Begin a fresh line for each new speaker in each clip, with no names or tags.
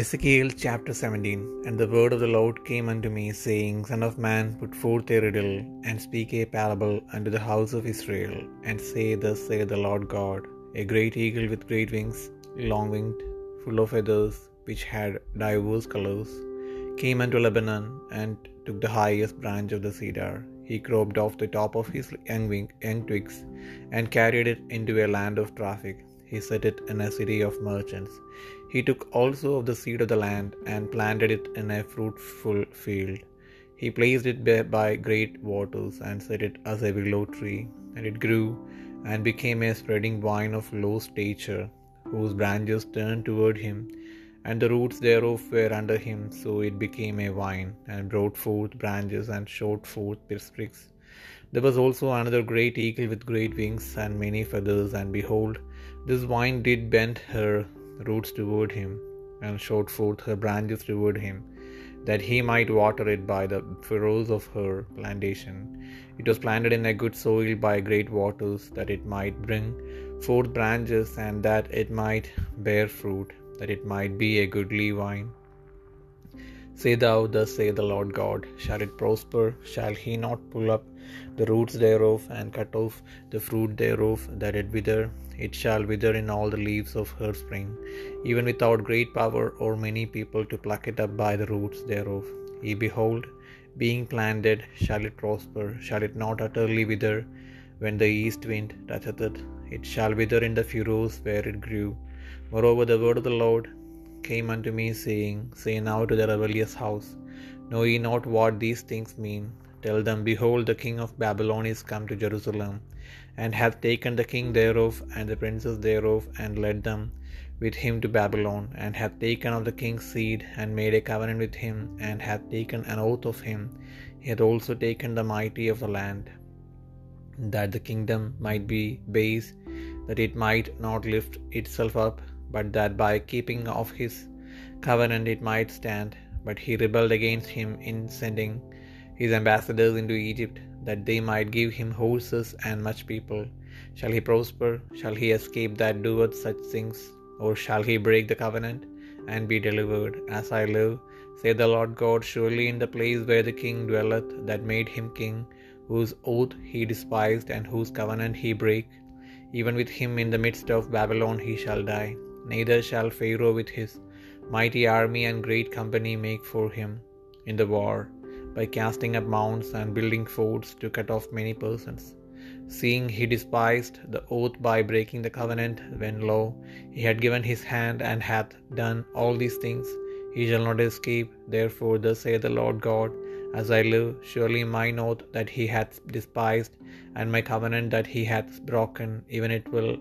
Ezekiel chapter 17 And the word of the Lord came unto me, saying, Son of man, put forth a riddle, and speak a parable unto the house of Israel, and say, Thus saith the Lord God, A great eagle with great wings, long winged, full of feathers, which had divers colours, came unto Lebanon, and took the highest branch of the cedar. He cropped off the top of his young, wing, young twigs, and carried it into a land of traffic. He set it in a city of merchants. He took also of the seed of the land, and planted it in a fruitful field. He placed it by great waters, and set it as a willow tree, and it grew, and became a spreading vine of low stature, whose branches turned toward him, and the roots thereof were under him. So it became a vine, and brought forth branches, and shot forth sprigs. There was also another great eagle with great wings and many feathers, and behold, this vine did bend her roots toward him, and shot forth her branches toward him, that he might water it by the furrows of her plantation. It was planted in a good soil by great waters, that it might bring forth branches, and that it might bear fruit, that it might be a goodly vine. Say thou, Thus saith the Lord God, Shall it prosper? Shall he not pull up the roots thereof, and cut off the fruit thereof, that it wither? It shall wither in all the leaves of her spring, even without great power or many people to pluck it up by the roots thereof. Ye behold, being planted, shall it prosper? Shall it not utterly wither when the east wind toucheth it? It shall wither in the furrows where it grew. Moreover, the word of the Lord came unto me, saying, Say now to the rebellious house, Know ye not what these things mean? Tell them, Behold, the king of Babylon is come to Jerusalem, and hath taken the king thereof and the princes thereof, and led them with him to Babylon, and hath taken of the king's seed, and made a covenant with him, and hath taken an oath of him. He hath also taken the mighty of the land, that the kingdom might be base, that it might not lift itself up, but that by keeping of his covenant it might stand. But he rebelled against him in sending his ambassadors into Egypt, that they might give him horses and much people. Shall he prosper? Shall he escape that doeth such things? Or shall he break the covenant and be delivered? As I live, saith the Lord God, surely in the place where the king dwelleth, that made him king, whose oath he despised, and whose covenant he brake, even with him in the midst of Babylon he shall die. Neither shall Pharaoh with his mighty army and great company make for him in the war, by casting up mounds and building forts to cut off many persons. Seeing he despised the oath by breaking the covenant, when lo, he had given his hand and hath done all these things, he shall not escape. Therefore, thus saith the Lord God, as I live, surely mine oath that he hath despised, and my covenant that he hath broken, even it will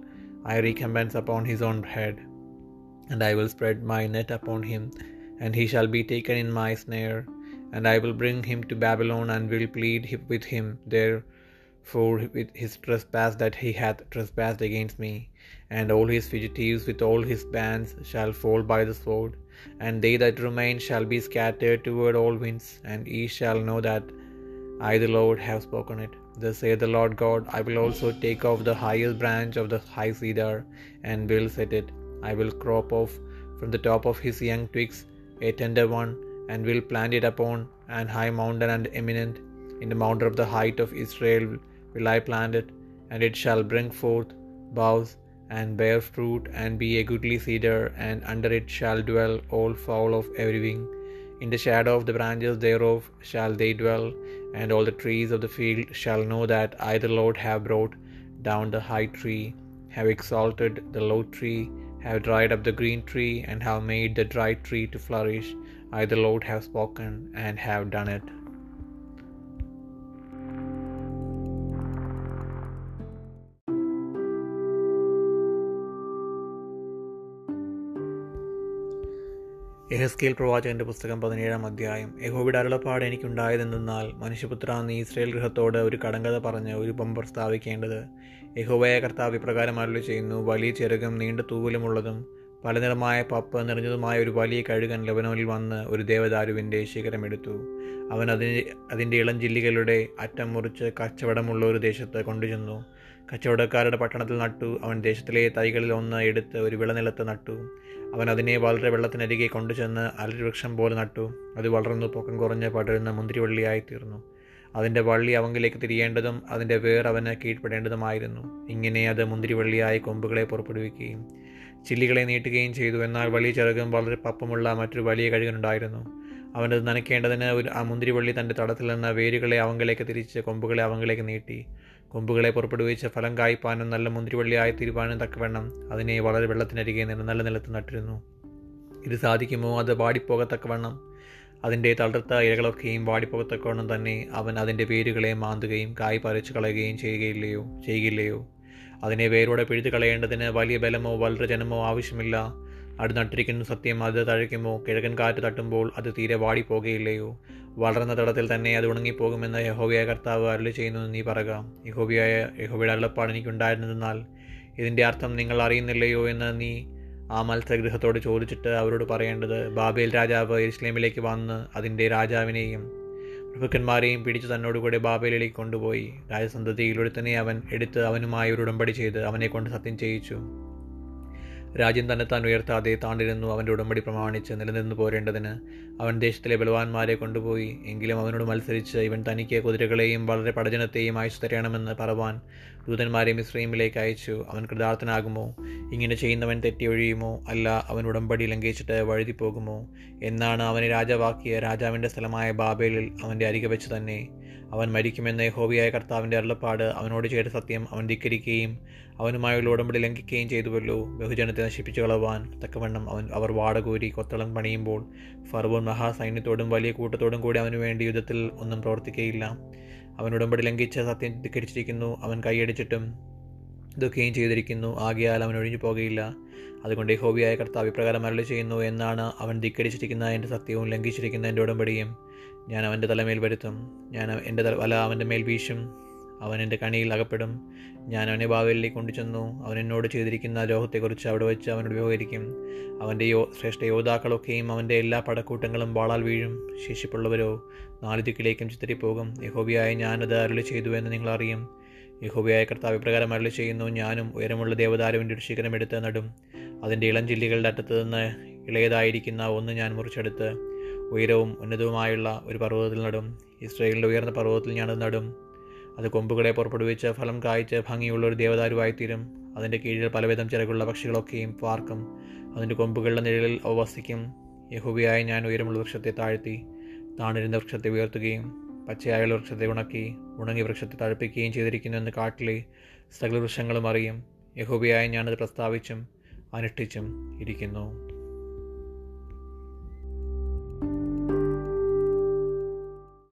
I recompense upon his own head. And I will spread my net upon him, and he shall be taken in my snare. And I will bring him to Babylon, and will plead with him there for his trespass that he hath trespassed against me. And all his fugitives with all his bands shall fall by the sword, and they that remain shall be scattered toward all winds, and ye shall know that I the Lord have spoken it. Thus saith the Lord God, I will also take off the highest branch of the high cedar, and will set it. I will crop off from the top of his young twigs a tender one, and will plant it upon an high mountain and eminent. In the mountain of the height of Israel will I plant it, and it shall bring forth boughs, and bear fruit, and be a goodly cedar, and under it shall dwell all fowl of every wing. In the shadow of the branches thereof shall they dwell, and all the trees of the field shall know that I the Lord have brought down the high tree, have exalted the low tree, have dried up the green tree, and have made the dry tree to flourish. I the Lord have spoken and have done it. യഹസ്കേൽ പ്രവാചകന്റെ പുസ്തകം പതിനേഴാം അധ്യായം. യഹോബിയുടെ അരുളപ്പാട് എനിക്കുണ്ടായതെന്നാൽ മനുഷ്യപുത്ര നീ Israel ഗൃഹത്തോട് ഒരു കടങ്കഥ പറഞ്ഞ് ഒരു bumper സ്ഥാപിക്കേണ്ടത്. യഹോബയ കർത്താവ് ഇപ്രകാരം അരുളി ചെയ്യുന്നു വലിയ ചെറുകും നീണ്ട തൂവലുമുള്ളതും പലനിറമായ പപ്പ് നിറഞ്ഞതുമായ ഒരു വലിയ കഴുകൻ ലബനോനിൽ വന്ന് ഒരു ദേവദാരുവിന്റെ ശിഖരമെടുത്തു അവൻ അതിന് അതിന്റെ ഇളം ജില്ലികളുടെ അറ്റം മുറിച്ച് കച്ചവടമുള്ള ഒരു ദേശത്ത് കൊണ്ടുചെന്നു. കച്ചവടക്കാരുടെ പട്ടണത്തിൽ നട്ടു അവൻ ദേശത്തിലെ തൈകളിൽ ഒന്ന് എടുത്ത് ഒരു വിളനിലത്ത് നട്ടു. അവൻ അതിനെ വളരെ വെള്ളത്തിനരികെ കൊണ്ടുചെന്ന് അലരിവൃക്ഷം പോലെ നട്ടു. അത് വളർന്നു പൊക്കം കുറഞ്ഞ് പടരുന്ന മുന്തിരിവള്ളിയായി തീർന്നു അതിന്റെ വള്ളി അവങ്കിലേക്ക് തിരിയേണ്ടതും അതിന്റെ വേർ അവന് കീഴ്പ്പെടേണ്ടതുമായിരുന്നു. ഇങ്ങനെ അത് മുന്തിരിവള്ളിയായി കൊമ്പുകളെ പുറപ്പെടുവിക്കുകയും ചില്ലികളെ നീട്ടുകയും ചെയ്തു. എന്നാൽ വലിയ ചെറുകും വളരെ പപ്പമുള്ള മറ്റൊരു വലിയ കഴുകനുണ്ടായിരുന്നു. അവനത് നനയ്ക്കേണ്ടതിന് ഒരു ആ മുന്തിരിവള്ളി തന്റെ തടത്തിൽ നിന്ന് വേരുകളെ അവങ്കിലേക്ക് തിരിച്ച് കൊമ്പുകളെ അവങ്കിലേക്ക് നീട്ടി. കൊമ്പുകളെ പുറപ്പെടുവിച്ച് ഫലം കായ്പാനും നല്ല മുന്തിരിവള്ളിയായി തീരുവാനും തക്കവണ്ണം അതിനെ വളരെ വെള്ളത്തിനരികെ നിന്ന് നല്ല നിലത്ത് നട്ടിരുന്നു. ഇത് സാധിക്കുമോ? അത് വാടിപ്പോകത്തക്കവണ്ണം. അതിന്റെ തളർത്ത ഇലകളൊക്കെയും വാടിപ്പോകത്തക്കവണ്ണം തന്നെ അവൻ അതിന്റെ വേരുകളെ മാന്തുകയും കായ് പറിച്ചു കളയുകയും ചെയ്യുകയില്ലയോ ചെയ്യുകയില്ലയോ അതിനെ വേരോടെ പിഴുതു കളയേണ്ടതിന് വലിയ ബലമോ വളരെ ജനമോ ആവശ്യമില്ല. അത് നട്ടിരിക്കുന്ന സത്യം അത് തഴയ്ക്കുമോ? കിഴക്കൻ കാറ്റ് തട്ടുമ്പോൾ അത് തീരെ വാടിപ്പോകുകയില്ലയോ? വളർന്ന തടത്തിൽ തന്നെ അത് ഉണങ്ങിപ്പോകുമെന്ന് യഹോബിയായ കർത്താവ് അരുളി ചെയ്യുന്നു നീ പറയുക. യഹോബിയായ യഹോബിയുടെ അരുളപ്പാട് എനിക്കുണ്ടായിരുന്നതെന്നാൽ ഇതിന്റെ അർത്ഥം നിങ്ങൾ അറിയുന്നില്ലയോ എന്ന് നീ ആ മത്സ്യഗൃഹത്തോട് ചോദിച്ചിട്ട് അവരോട് പറയേണ്ടത് ബാബേൽ രാജാവ് ഇസ്ലേമിലേക്ക് വന്ന് അതിന്റെ രാജാവിനെയും പ്രഭുക്കന്മാരെയും പിടിച്ചു തന്നോടുകൂടെ ബാബേലിലേക്ക് കൊണ്ടുപോയി. രാജസന്തതിയിലൂടെ തന്നെ അവൻ എടുത്ത് അവനുമായി ഒരു ഉടമ്പടി ചെയ്ത് അവനെ കൊണ്ട് സത്യം ചെയ്യിച്ചു. രാജ്യം തന്നെ താൻ ഉയർത്താതെ താണ്ടിരുന്നു അവന്റെ ഉടമ്പടി പ്രമാണിച്ച് നിലനിന്ന് പോരേണ്ടതിന്. അവൻ ദേശത്തിലെ ബലവാന്മാരെ കൊണ്ടുപോയി. എങ്കിലും അവനോട് മത്സരിച്ച് ഇവൻ തനിക്ക് കുതിരകളെയും വളരെ പടജനത്തെയും അയച്ചു തരണമെന്ന് പറവാൻ ദൂതന്മാരെ മിശ്രീമിലേക്ക് അയച്ചു. അവൻ കൃതാർത്ഥനാകുമോ? ഇങ്ങനെ ചെയ്യുന്നവൻ തെറ്റിയൊഴിയുമോ അല്ല അവൻ ഉടമ്പടി ലംഘിച്ചിട്ട് വഴുതിപ്പോകുമോ? എന്നാണ് അവനെ രാജാവാക്കിയ രാജാവിന്റെ സ്ഥലമായ ബാബേലിൽ അവന്റെ അരികെ വെച്ച് തന്നെ. അവൻ മരിക്കുമെന്ന് ഹോബിയായ കർത്താവിന്റെ അരുളപ്പാട് അവനോട് ചെയ്ത സത്യം അവൻ ധിക്കരിക്കുകയും അവനുമായുള്ള ഉടമ്പടി ലംഘിക്കുകയും ചെയ്തുവല്ലോ. ബഹുജനത്തെ നശിപ്പിച്ചു കളവാൻ തക്കവണ്ണം അവൻ അവർ വാടകൂരി കൊത്തളം പണിയുമ്പോൾ ഫർവോൻ മഹാസൈന്യത്തോടും വലിയ കൂട്ടത്തോടും കൂടി അവന് വേണ്ടി യുദ്ധത്തിൽ ഒന്നും പ്രവർത്തിക്കുകയില്ല അവൻ ഉടമ്പടി ലംഘിച്ച സത്യം ധിക്കരിച്ചിരിക്കുന്നു. അവൻ കൈയടിച്ചിട്ടും ദുഃഖിയും ചെയ്തിരിക്കുന്നു. ആകെയാൽ അവൻ ഒഴിഞ്ഞു പോകുകയില്ല. അതുകൊണ്ട് ഹോബിയായ കർത്താവ് ഇപ്രകാരം അരളി ചെയ്യുന്നു എന്നാണ് അവൻ ധിക്കരിച്ചിരിക്കുന്ന എന്റെ സത്യവും ലംഘിച്ചിരിക്കുന്ന എന്റെ ഉടമ്പടിയും. ഞാൻ അവന്റെ തലമേൽ വരുത്തും ഞാൻ എന്റെ തല വല അവന്റെ മേൽ വീശും. അവൻ എന്റെ കണിയിൽ അകപ്പെടും. ഞാൻ അവനെ ഭാവിയിലേക്ക് കൊണ്ടുചെന്നു. അവൻ എന്നോട് ചെയ്തിരിക്കുന്ന ലോഹത്തെക്കുറിച്ച് അവിടെ വെച്ച് അവനോട് വ്യവഹരിക്കും. അവന്റെ യോ ശ്രേഷ്ഠ യോദ്ധാക്കളൊക്കെയും അവന്റെ എല്ലാ പടക്കൂട്ടങ്ങളും വാളാൽ വീഴും. ശേഷിപ്പുള്ളവരോ നാല് ദിക്കിലേക്കും ചിത്തരിപ്പോകും യഹോബിയായ ഞാനത് അരുളി ചെയ്തു എന്ന് നിങ്ങൾ അറിയും. യഹോബിയായ കർത്താവ് ഇപ്രകാരം അരുളി ചെയ്യുന്നു. ഞാനും ഉയരമുള്ള ദേവദാരുവിന്റെ ഒരു ശിഖരം എടുത്ത് നടും. അതിന്റെ ഇളം ജില്ലികളുടെ അറ്റത്ത് നിന്ന് ഇളയതായിരിക്കുന്ന ഒന്ന് ഞാൻ മുറിച്ചെടുത്ത്. ഉയരവും ഉന്നതവുമായുള്ള ഒരു പർവതത്തിൽ നടും. ഇസ്രയേലിന്റെ ഉയർന്ന പർവതത്തിൽ ഞാനത് നടും. അത് കൊമ്പുകളെ പുറപ്പെടുവിച്ച് ഫലം കായ്ച്ച് ഭംഗിയുള്ള ഒരു ദേവദാരുവായിത്തീരും. അതിന്റെ കീഴിൽ പലവിധം ചിറകുള്ള പക്ഷികളൊക്കെയും പാർക്കും. അതിന്റെ കൊമ്പുകളുടെ നിഴലിൽ അവ വസിക്കും. യഹുബിയായി ഞാൻ ഉയരമുള്ള വൃക്ഷത്തെ താഴ്ത്തി താണിരുന്ന വൃക്ഷത്തെ ഉയർത്തുകയും പച്ചയായുള്ള വൃക്ഷത്തെ ഉണക്കി ഉണങ്ങിയ വൃക്ഷത്തെ തഴപ്പിക്കുകയും ചെയ്തിരിക്കുന്നു എന്ന് കാട്ടിലെ സകല വൃക്ഷങ്ങളും അറിയും. യഹോബിയായി ഞാനത് പ്രസ്താവിച്ചും അനുഷ്ഠിച്ചും ഇരിക്കുന്നു.